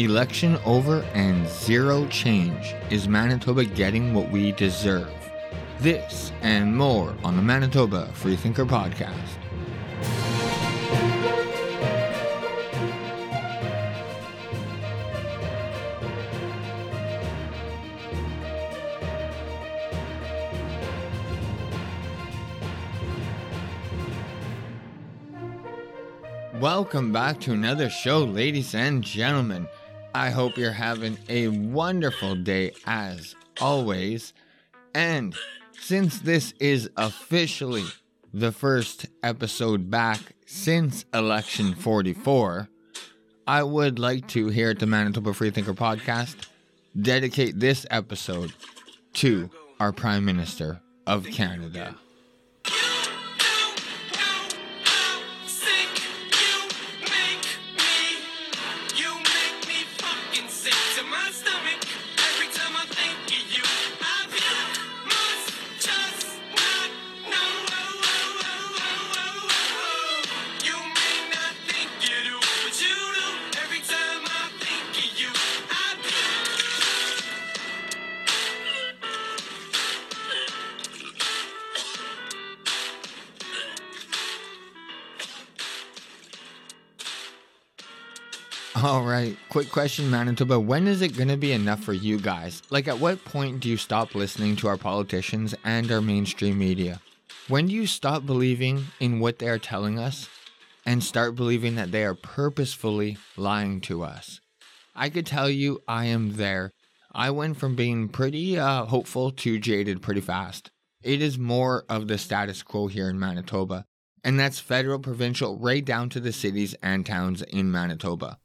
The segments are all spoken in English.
Election over and zero change. Is Manitoba getting what we deserve? This and more on the Manitoba Freethinker Podcast. Welcome back to another show, ladies and gentlemen. I hope you're having a wonderful day as always. And since this is officially the first episode back since election 44, I would like to, here at the Manitoba Freethinker podcast, dedicate this episode to our Prime Minister of Canada. Right, quick question, Manitoba. When is it going to be enough for you guys? Like, at what point do you stop listening to our politicians and our mainstream media? When do you stop believing in what they are telling us and start believing that they are purposefully lying to us? I could tell you I am there. I went from being pretty uh, hopeful to jaded pretty fast. It is more of the status quo here in Manitoba, and that's federal, provincial, right down to the cities and towns in Manitoba.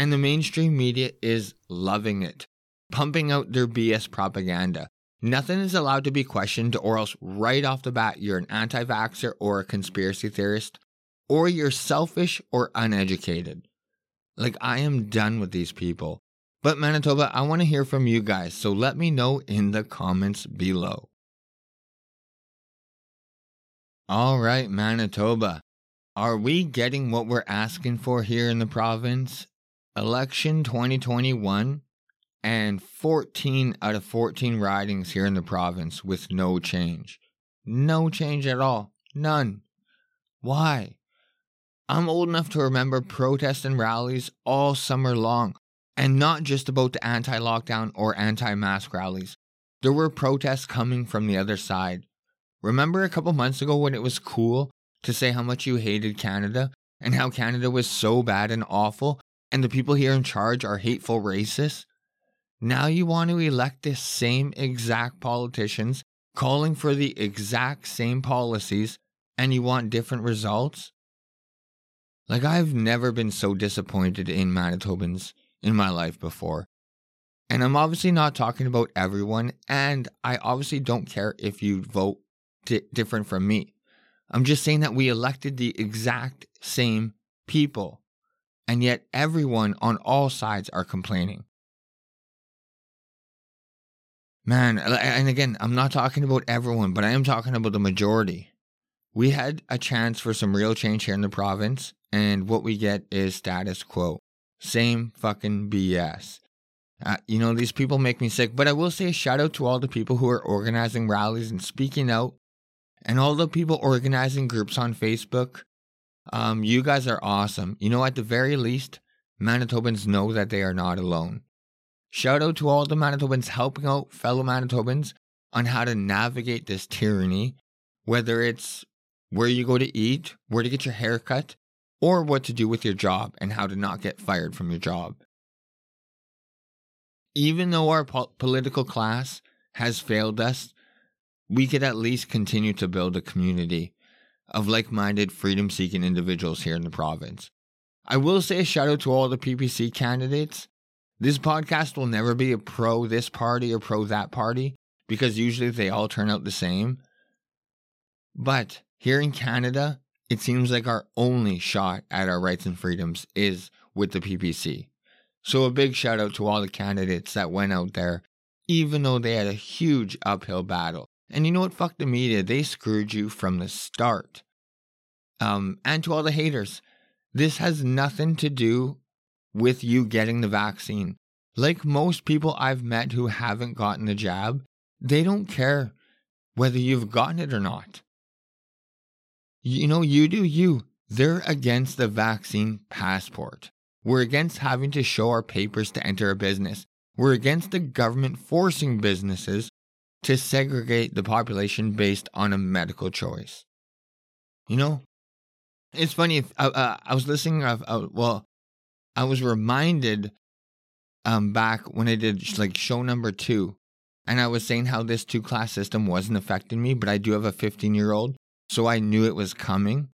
And the mainstream media is loving it, pumping out their BS propaganda. Nothing is allowed to be questioned, or else right off the bat, you're an anti vaxxer or a conspiracy theorist, or you're selfish or uneducated. Like, I am done with these people. But, Manitoba, I want to hear from you guys, so let me know in the comments below. All right, Manitoba. Are we getting what we're asking for here in the province? Election 2021 and 14 out of 14 ridings here in the province with no change. No change at all. None. Why? I'm old enough to remember protests and rallies all summer long, and not just about the anti lockdown or anti mask rallies. There were protests coming from the other side. Remember a couple months ago when it was cool to say how much you hated Canada and how Canada was so bad and awful and the people here in charge are hateful racists, now you want to elect the same exact politicians calling for the exact same policies and you want different results? Like, I've never been so disappointed in Manitobans in my life before. And I'm obviously not talking about everyone, and I obviously don't care if you vote di- different from me. I'm just saying that we elected the exact same people and yet everyone on all sides are complaining. Man, and again, I'm not talking about everyone, but I am talking about the majority. We had a chance for some real change here in the province, and what we get is status quo. Same fucking BS. Uh, you know, these people make me sick, but I will say a shout out to all the people who are organizing rallies and speaking out, and all the people organizing groups on Facebook um, you guys are awesome. You know, at the very least, Manitobans know that they are not alone. Shout out to all the Manitobans helping out fellow Manitobans on how to navigate this tyranny, whether it's where you go to eat, where to get your hair cut, or what to do with your job and how to not get fired from your job. Even though our po- political class has failed us, we could at least continue to build a community of like minded, freedom seeking individuals here in the province. I will say a shout out to all the PPC candidates. This podcast will never be a pro this party or pro that party because usually they all turn out the same. But here in Canada, it seems like our only shot at our rights and freedoms is with the PPC. So a big shout out to all the candidates that went out there, even though they had a huge uphill battle. And you know what? Fuck the media. They screwed you from the start. Um, and to all the haters, this has nothing to do with you getting the vaccine. Like most people I've met who haven't gotten the jab, they don't care whether you've gotten it or not. You know, you do you. They're against the vaccine passport. We're against having to show our papers to enter a business. We're against the government forcing businesses to segregate the population based on a medical choice. You know, it's funny. If, uh, uh, I was listening. Of, uh, well, I was reminded um, back when I did like show number two, and I was saying how this two class system wasn't affecting me, but I do have a 15 year old, so I knew it was coming,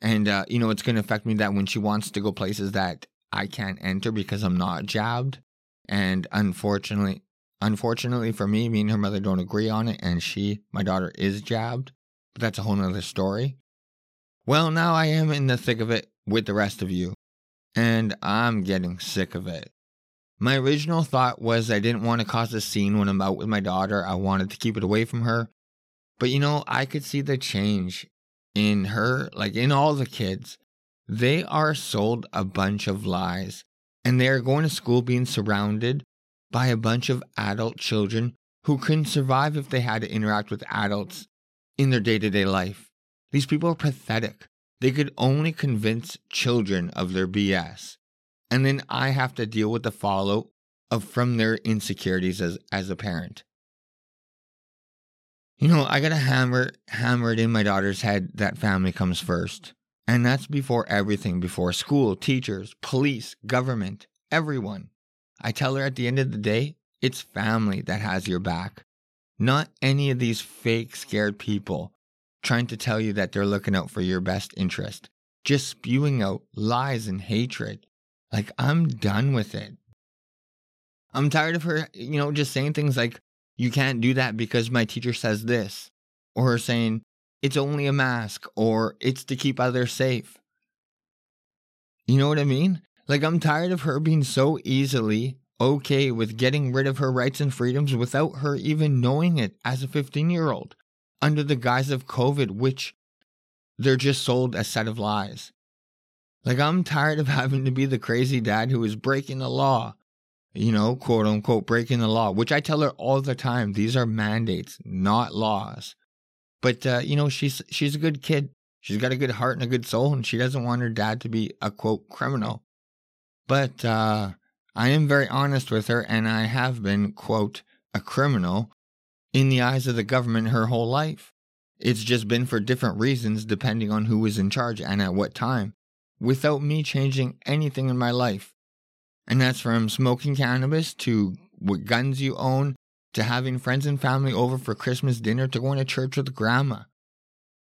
and uh, you know it's going to affect me that when she wants to go places that I can't enter because I'm not jabbed, and unfortunately, unfortunately for me, me and her mother don't agree on it, and she, my daughter, is jabbed, but that's a whole nother story. Well, now I am in the thick of it with the rest of you, and I'm getting sick of it. My original thought was I didn't want to cause a scene when I'm out with my daughter. I wanted to keep it away from her. But you know, I could see the change in her, like in all the kids. They are sold a bunch of lies, and they are going to school being surrounded by a bunch of adult children who couldn't survive if they had to interact with adults in their day to day life. These people are pathetic. They could only convince children of their BS and then I have to deal with the fallout of from their insecurities as as a parent. You know, I gotta hammer hammer it in my daughter's head that family comes first. And that's before everything, before school, teachers, police, government, everyone. I tell her at the end of the day, it's family that has your back. Not any of these fake, scared people trying to tell you that they're looking out for your best interest, just spewing out lies and hatred. Like, I'm done with it. I'm tired of her, you know, just saying things like, you can't do that because my teacher says this, or her saying, it's only a mask, or it's to keep others safe. You know what I mean? Like, I'm tired of her being so easily okay with getting rid of her rights and freedoms without her even knowing it as a 15 year old under the guise of COVID, which they're just sold a set of lies. Like, I'm tired of having to be the crazy dad who is breaking the law, you know, quote unquote, breaking the law, which I tell her all the time. These are mandates, not laws. But, uh, you know, she's, she's a good kid. She's got a good heart and a good soul, and she doesn't want her dad to be a quote criminal. But, uh, I am very honest with her, and I have been, quote, a criminal in the eyes of the government her whole life. It's just been for different reasons depending on who was in charge and at what time without me changing anything in my life. And that's from smoking cannabis to what guns you own to having friends and family over for Christmas dinner to going to church with grandma.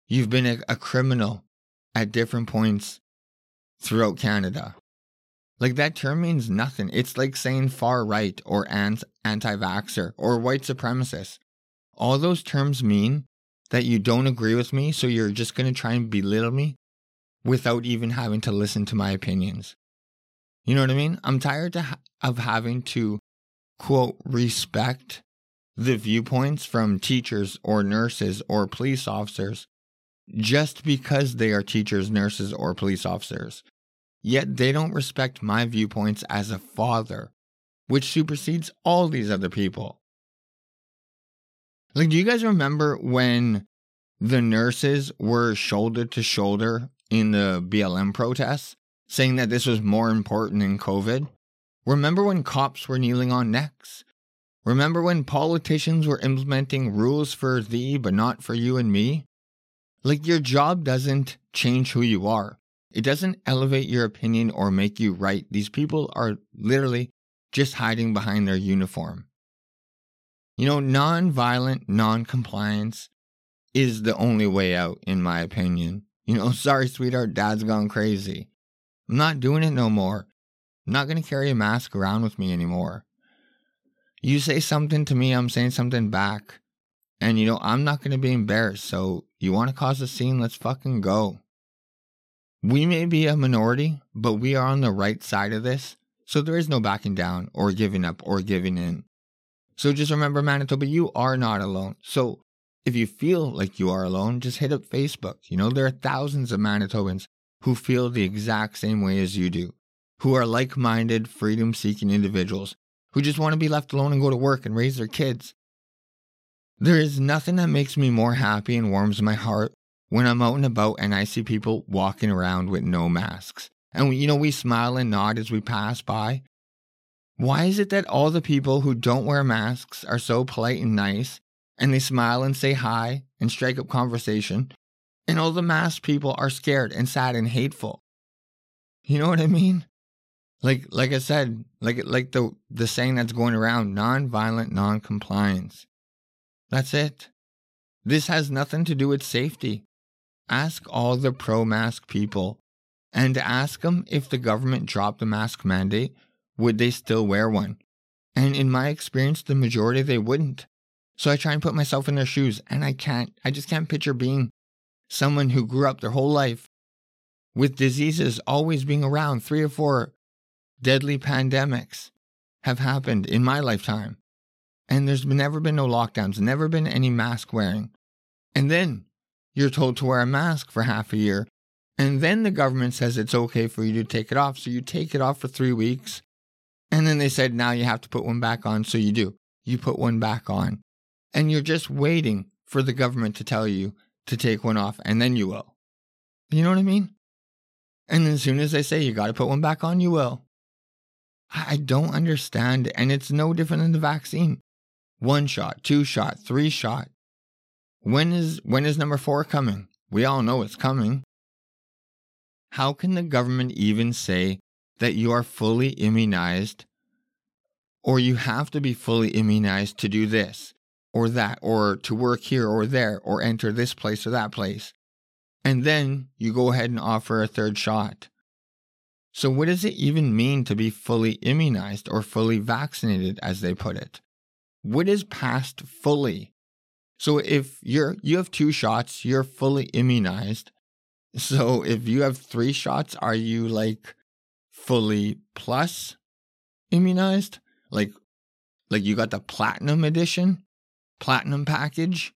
You've been a, a criminal at different points throughout Canada. Like that term means nothing. It's like saying far right or anti vaxxer or white supremacist. All those terms mean that you don't agree with me, so you're just going to try and belittle me without even having to listen to my opinions. You know what I mean? I'm tired ha- of having to, quote, respect the viewpoints from teachers or nurses or police officers just because they are teachers, nurses, or police officers. Yet they don't respect my viewpoints as a father, which supersedes all these other people. Like, do you guys remember when the nurses were shoulder to shoulder in the BLM protests, saying that this was more important than COVID? Remember when cops were kneeling on necks? Remember when politicians were implementing rules for thee but not for you and me? Like your job doesn't change who you are. It doesn't elevate your opinion or make you right. These people are literally just hiding behind their uniform. You know, non-violent non-compliance is the only way out, in my opinion. You know, sorry, sweetheart, dad's gone crazy. I'm not doing it no more. I'm not going to carry a mask around with me anymore. You say something to me, I'm saying something back. And, you know, I'm not going to be embarrassed. So, you want to cause a scene? Let's fucking go. We may be a minority, but we are on the right side of this. So, there is no backing down or giving up or giving in. So, just remember, Manitoba, you are not alone. So, if you feel like you are alone, just hit up Facebook. You know, there are thousands of Manitobans who feel the exact same way as you do. who are like minded, freedom seeking individuals who just want to be left alone and go to work and raise their kids. There is nothing that makes me more happy and warms my heart when I'm out and about and I see people walking around with no masks. And, you know, we smile and nod as we pass by. Why is it that all the people who don't wear masks are so polite and nice and they smile and say hi and strike up conversation, and all the masked people are scared and sad and hateful? You know what I mean? Like like I said, like like the the saying that's going around, non-violent non-compliance. That's it. This has nothing to do with safety. Ask all the pro mask people and ask them if the government dropped the mask mandate, would they still wear one? And in my experience, the majority they wouldn't. So I try and put myself in their shoes, and I can't. I just can't picture being someone who grew up their whole life with diseases always being around. Three or four deadly pandemics have happened in my lifetime. And there's never been no lockdowns, never been any mask wearing. And then you're told to wear a mask for half a year. And then the government says it's okay for you to take it off. So you take it off for three weeks. And then they said, now you have to put one back on. So you do. You put one back on. And you're just waiting for the government to tell you to take one off. And then you will. You know what I mean? And as soon as they say you got to put one back on, you will. I don't understand. And it's no different than the vaccine one shot, two shot, three shot. When is when is number 4 coming? We all know it's coming. How can the government even say that you are fully immunized or you have to be fully immunized to do this or that or to work here or there or enter this place or that place? And then you go ahead and offer a third shot. So, what does it even mean to be fully immunized or fully vaccinated, as they put it? What is past fully? So if you're you have two shots, you're fully immunized. So if you have three shots, are you like fully plus immunized? Like like you got the platinum edition, platinum package?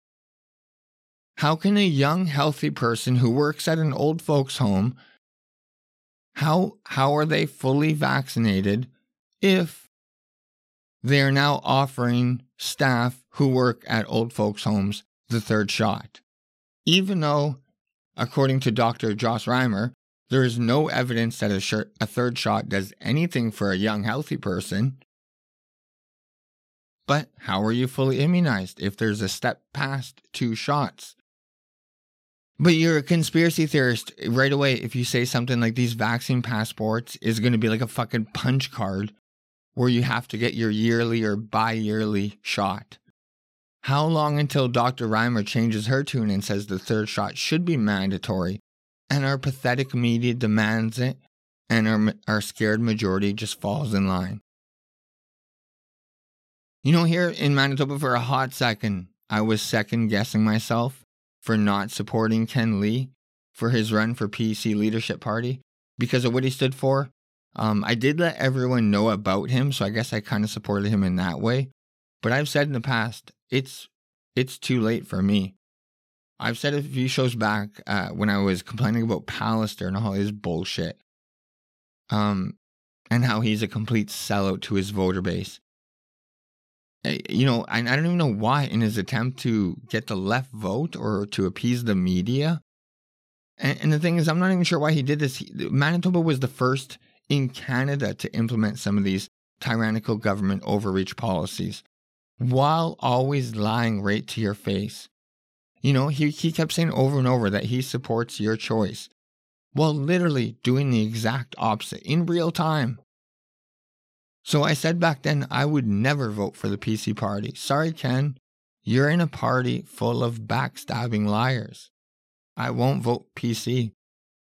How can a young healthy person who works at an old folks home how how are they fully vaccinated if they are now offering staff who work at old folks' homes the third shot. Even though, according to Dr. Joss Reimer, there is no evidence that a, a third shot does anything for a young, healthy person. But how are you fully immunized if there's a step past two shots? But you're a conspiracy theorist eh, right away if you say something like these vaccine passports is going to be like a fucking punch card where you have to get your yearly or bi yearly shot. How long until Dr. Reimer changes her tune and says the third shot should be mandatory and our pathetic media demands it and our, our scared majority just falls in line? You know, here in Manitoba for a hot second, I was second guessing myself for not supporting Ken Lee for his run for PC Leadership Party because of what he stood for um, I did let everyone know about him, so I guess I kind of supported him in that way. But I've said in the past, it's it's too late for me. I've said a few shows back uh, when I was complaining about Pallister and all his bullshit, um, and how he's a complete sellout to his voter base. Eh, you know, I, I don't even know why, in his attempt to get the left vote or to appease the media. And, and the thing is, I'm not even sure why he did this. He, Manitoba was the first in Canada to implement some of these tyrannical government overreach policies while always lying right to your face. You know, he, he kept saying over and over that he supports your choice while literally doing the exact opposite in real time. So I said back then I would never vote for the PC party. Sorry, Ken, you're in a party full of backstabbing liars. I won't vote PC.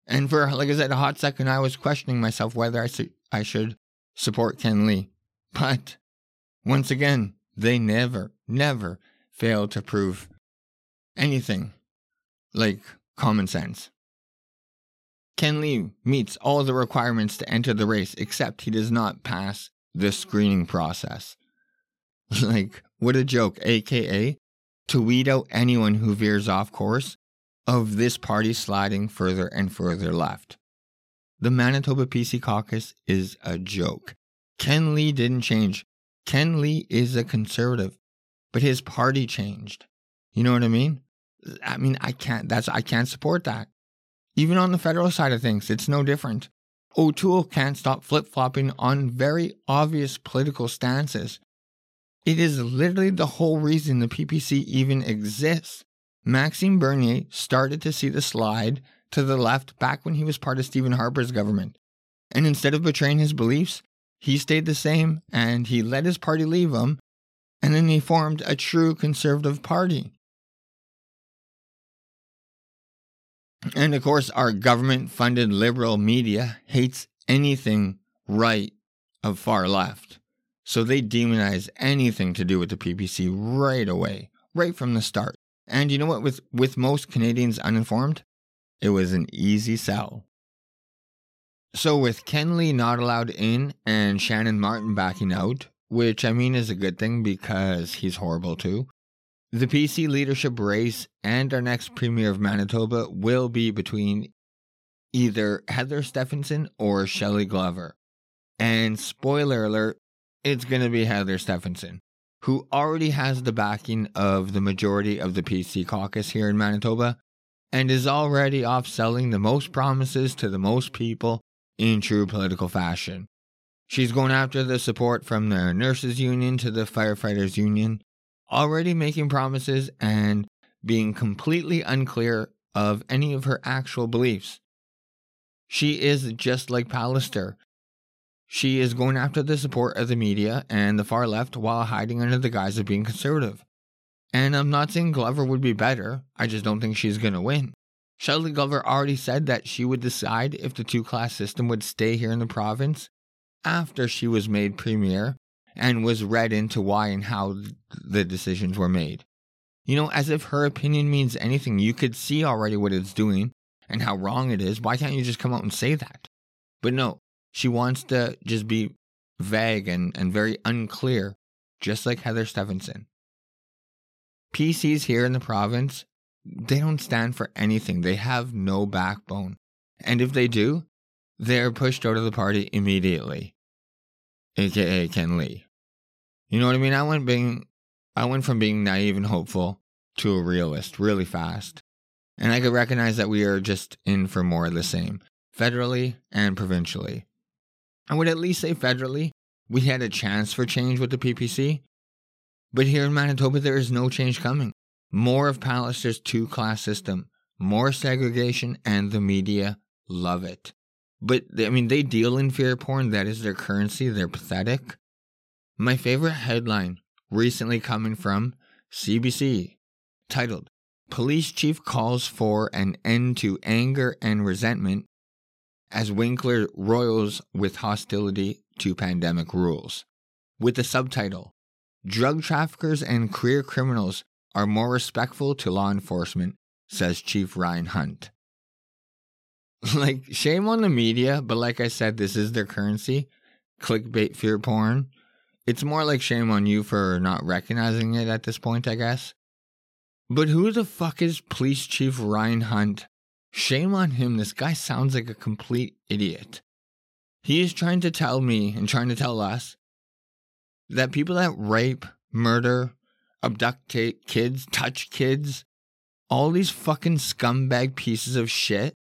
And for, like I said, a hot second, I was questioning myself whether I, su- I should support Ken Lee. But once again, they never, never fail to prove anything like common sense. Ken Lee meets all the requirements to enter the race, except he does not pass the screening process. like, what a joke, aka, to weed out anyone who veers off course, of this party sliding further and further left. The Manitoba PC caucus is a joke. Ken Lee didn't change. Ken Lee is a conservative, but his party changed. You know what I mean? I mean, I can't, that's, I can't support that. Even on the federal side of things, it's no different. O'Toole can't stop flip flopping on very obvious political stances. It is literally the whole reason the PPC even exists. Maxime Bernier started to see the slide to the left back when he was part of Stephen Harper's government. And instead of betraying his beliefs, he stayed the same and he let his party leave him, and then he formed a true conservative party. And of course, our government funded liberal media hates anything right of far left. So they demonize anything to do with the PPC right away, right from the start. And you know what? With, with most Canadians uninformed, it was an easy sell. So, with Ken Lee not allowed in and Shannon Martin backing out, which I mean is a good thing because he's horrible too, the PC leadership race and our next Premier of Manitoba will be between either Heather Stefanson or Shelley Glover. And spoiler alert, it's going to be Heather Stefanson, who already has the backing of the majority of the PC caucus here in Manitoba and is already off selling the most promises to the most people in true political fashion. She's going after the support from the nurses union to the firefighters union, already making promises and being completely unclear of any of her actual beliefs. She is just like Pallister. She is going after the support of the media and the far left while hiding under the guise of being conservative. And I'm not saying Glover would be better, I just don't think she's going to win. Shelley Glover already said that she would decide if the two class system would stay here in the province after she was made premier and was read into why and how the decisions were made. You know, as if her opinion means anything. You could see already what it's doing and how wrong it is. Why can't you just come out and say that? But no, she wants to just be vague and, and very unclear, just like Heather Stefanson. PCs here in the province they don't stand for anything. They have no backbone. And if they do, they're pushed out of the party immediately. AKA Ken Lee. You know what I mean? I went being I went from being naive and hopeful to a realist really fast. And I could recognize that we are just in for more of the same, federally and provincially. I would at least say federally, we had a chance for change with the PPC. But here in Manitoba, there is no change coming more of Pallister's two class system, more segregation, and the media love it. But I mean, they deal in fear porn. That is their currency. They're pathetic. My favorite headline recently coming from CBC titled Police Chief Calls for an End to Anger and Resentment as Winkler roils with hostility to pandemic rules. With the subtitle Drug Traffickers and Career Criminals are more respectful to law enforcement, says Chief Ryan Hunt. like, shame on the media, but like I said, this is their currency. Clickbait fear porn. It's more like shame on you for not recognizing it at this point, I guess. But who the fuck is Police Chief Ryan Hunt? Shame on him, this guy sounds like a complete idiot. He is trying to tell me and trying to tell us that people that rape, murder, abduct kids, touch kids, all these fucking scumbag pieces of shit.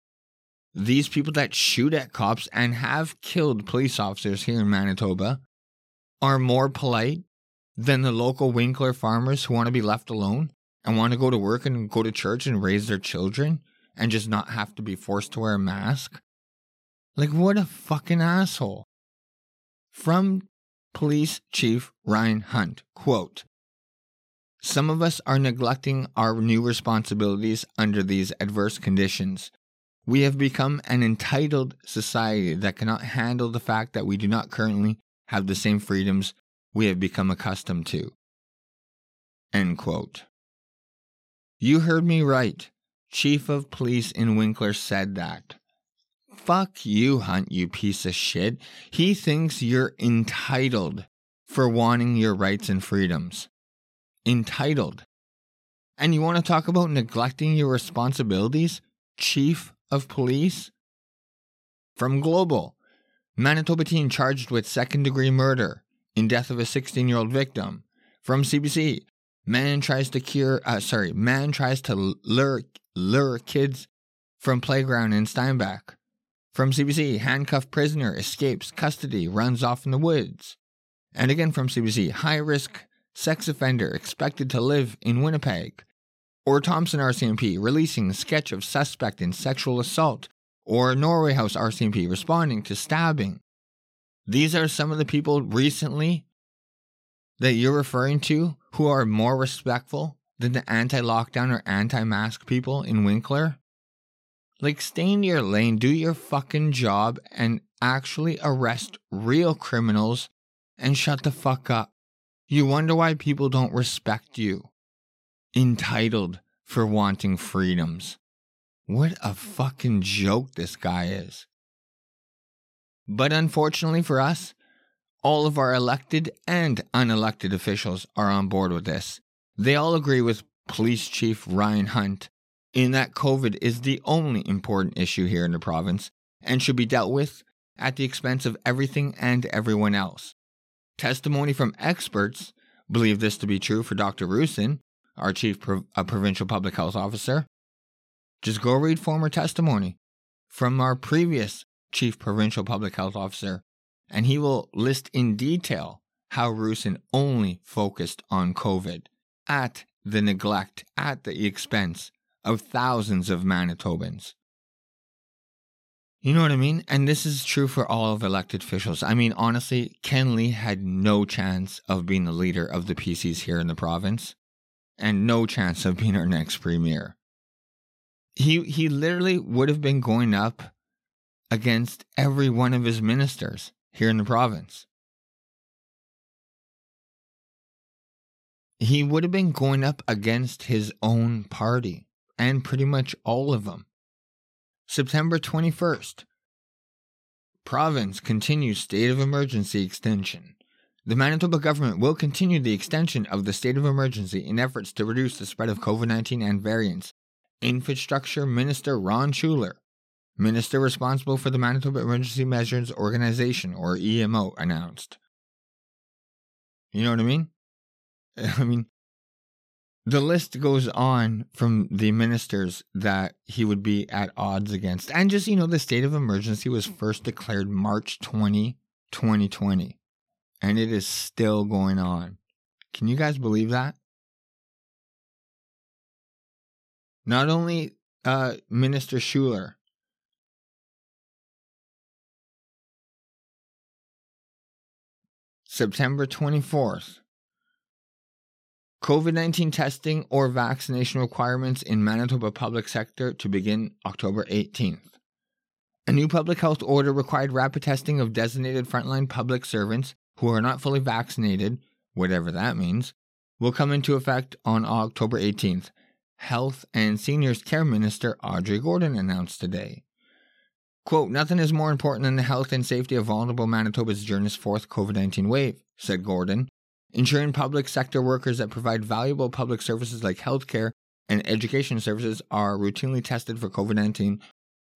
These people that shoot at cops and have killed police officers here in Manitoba are more polite than the local Winkler farmers who want to be left alone and want to go to work and go to church and raise their children and just not have to be forced to wear a mask. Like, what a fucking asshole. From Police Chief Ryan Hunt, quote, some of us are neglecting our new responsibilities under these adverse conditions. We have become an entitled society that cannot handle the fact that we do not currently have the same freedoms we have become accustomed to. End quote. You heard me right. Chief of Police in Winkler said that. Fuck you, Hunt, you piece of shit. He thinks you're entitled for wanting your rights and freedoms entitled. And you want to talk about neglecting your responsibilities, chief of police? From Global, Manitoba teen charged with second degree murder in death of a 16 year old victim. From CBC, man tries to cure, uh, sorry, man tries to lure, lure kids from playground in Steinbach. From CBC, handcuffed prisoner escapes custody, runs off in the woods. And again from CBC, high risk sex offender expected to live in Winnipeg. Or Thompson RCMP releasing sketch of suspect in sexual assault. Or Norway House RCMP responding to stabbing. These are some of the people recently that you're referring to who are more respectful than the anti lockdown or anti mask people in Winkler? Like, stay in your lane, do your fucking job, and actually arrest real criminals and shut the fuck up. You wonder why people don't respect you. Entitled for wanting freedoms. What a fucking joke this guy is. But unfortunately for us, all of our elected and unelected officials are on board with this. They all agree with Police Chief Ryan Hunt in that COVID is the only important issue here in the province and should be dealt with at the expense of everything and everyone else. Testimony from experts believe this to be true for Dr. Roussin, our chief Pro- provincial public health officer. Just go read former testimony from our previous chief provincial public health officer, and he will list in detail how Roussin only focused on COVID at the neglect, at the expense of thousands of Manitobans. You know what I mean? And this is true for all of elected officials. I mean, honestly, Ken Lee had no chance of being the leader of the PCs here in the province and no chance of being our next premier. He he literally would have been going up against every one of his ministers here in the province. He would have been going up against his own party and pretty much all of them. September 21st. Province continues state of emergency extension. The Manitoba government will continue the extension of the state of emergency in efforts to reduce the spread of COVID 19 and variants. Infrastructure Minister Ron Schuler, minister responsible for the Manitoba Emergency Measures Organization, or EMO, announced. You know what I mean? I mean, the list goes on from the ministers that he would be at odds against. And just, you know, the state of emergency was first declared March 20, 2020. And it is still going on. Can you guys believe that? Not only uh, Minister Schuler, September 24th, COVID 19 testing or vaccination requirements in Manitoba public sector to begin October 18th. A new public health order required rapid testing of designated frontline public servants who are not fully vaccinated, whatever that means, will come into effect on October 18th, Health and Seniors Care Minister Audrey Gordon announced today. Quote, nothing is more important than the health and safety of vulnerable Manitobans during this fourth COVID 19 wave, said Gordon, ensuring public sector workers that provide valuable public services like healthcare and education services are routinely tested for COVID 19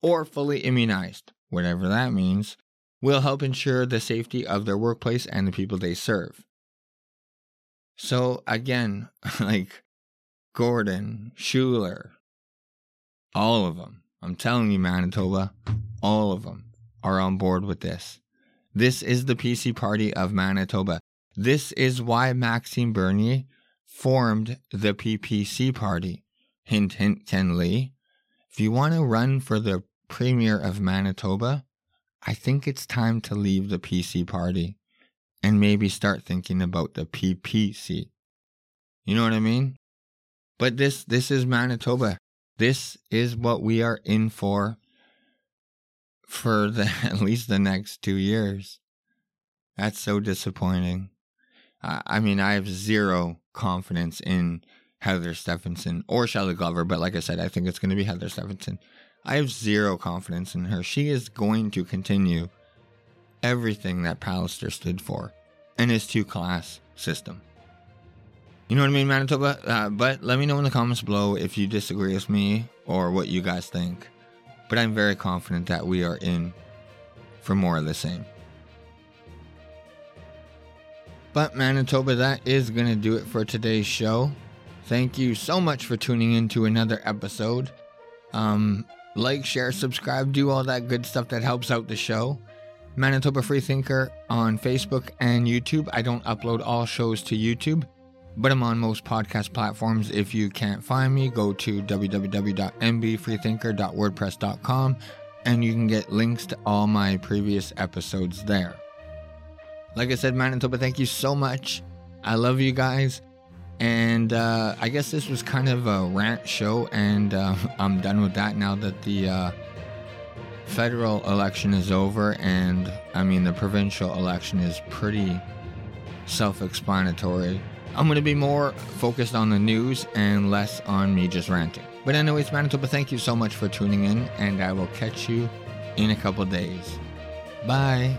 or fully immunized, whatever that means, will help ensure the safety of their workplace and the people they serve. So, again, like Gordon, Schuler, all of them, I'm telling you, Manitoba, all of them are on board with this. This is the PC party of Manitoba. This is why Maxime Bernier formed the PPC party. Hint, hint, Ken Lee. If you want to run for the Premier of Manitoba, I think it's time to leave the PC party and maybe start thinking about the PPC. You know what I mean? But this this is Manitoba. This is what we are in for for the at least the next 2 years. That's so disappointing. I mean, I have zero confidence in Heather Stefanson or Shelley Glover, but like I said, I think it's going to be Heather Stefanson. I have zero confidence in her. She is going to continue everything that Pallister stood for in his two class system. You know what I mean, Manitoba? Uh, but let me know in the comments below if you disagree with me or what you guys think. But I'm very confident that we are in for more of the same. But Manitoba, that is going to do it for today's show. Thank you so much for tuning in to another episode. Um, like, share, subscribe, do all that good stuff that helps out the show. Manitoba Freethinker on Facebook and YouTube. I don't upload all shows to YouTube, but I'm on most podcast platforms. If you can't find me, go to www.mbfreethinker.wordpress.com and you can get links to all my previous episodes there. Like I said, Manitoba, thank you so much. I love you guys. And uh, I guess this was kind of a rant show, and uh, I'm done with that now that the uh, federal election is over. And I mean, the provincial election is pretty self explanatory. I'm going to be more focused on the news and less on me just ranting. But, anyways, Manitoba, thank you so much for tuning in, and I will catch you in a couple days. Bye.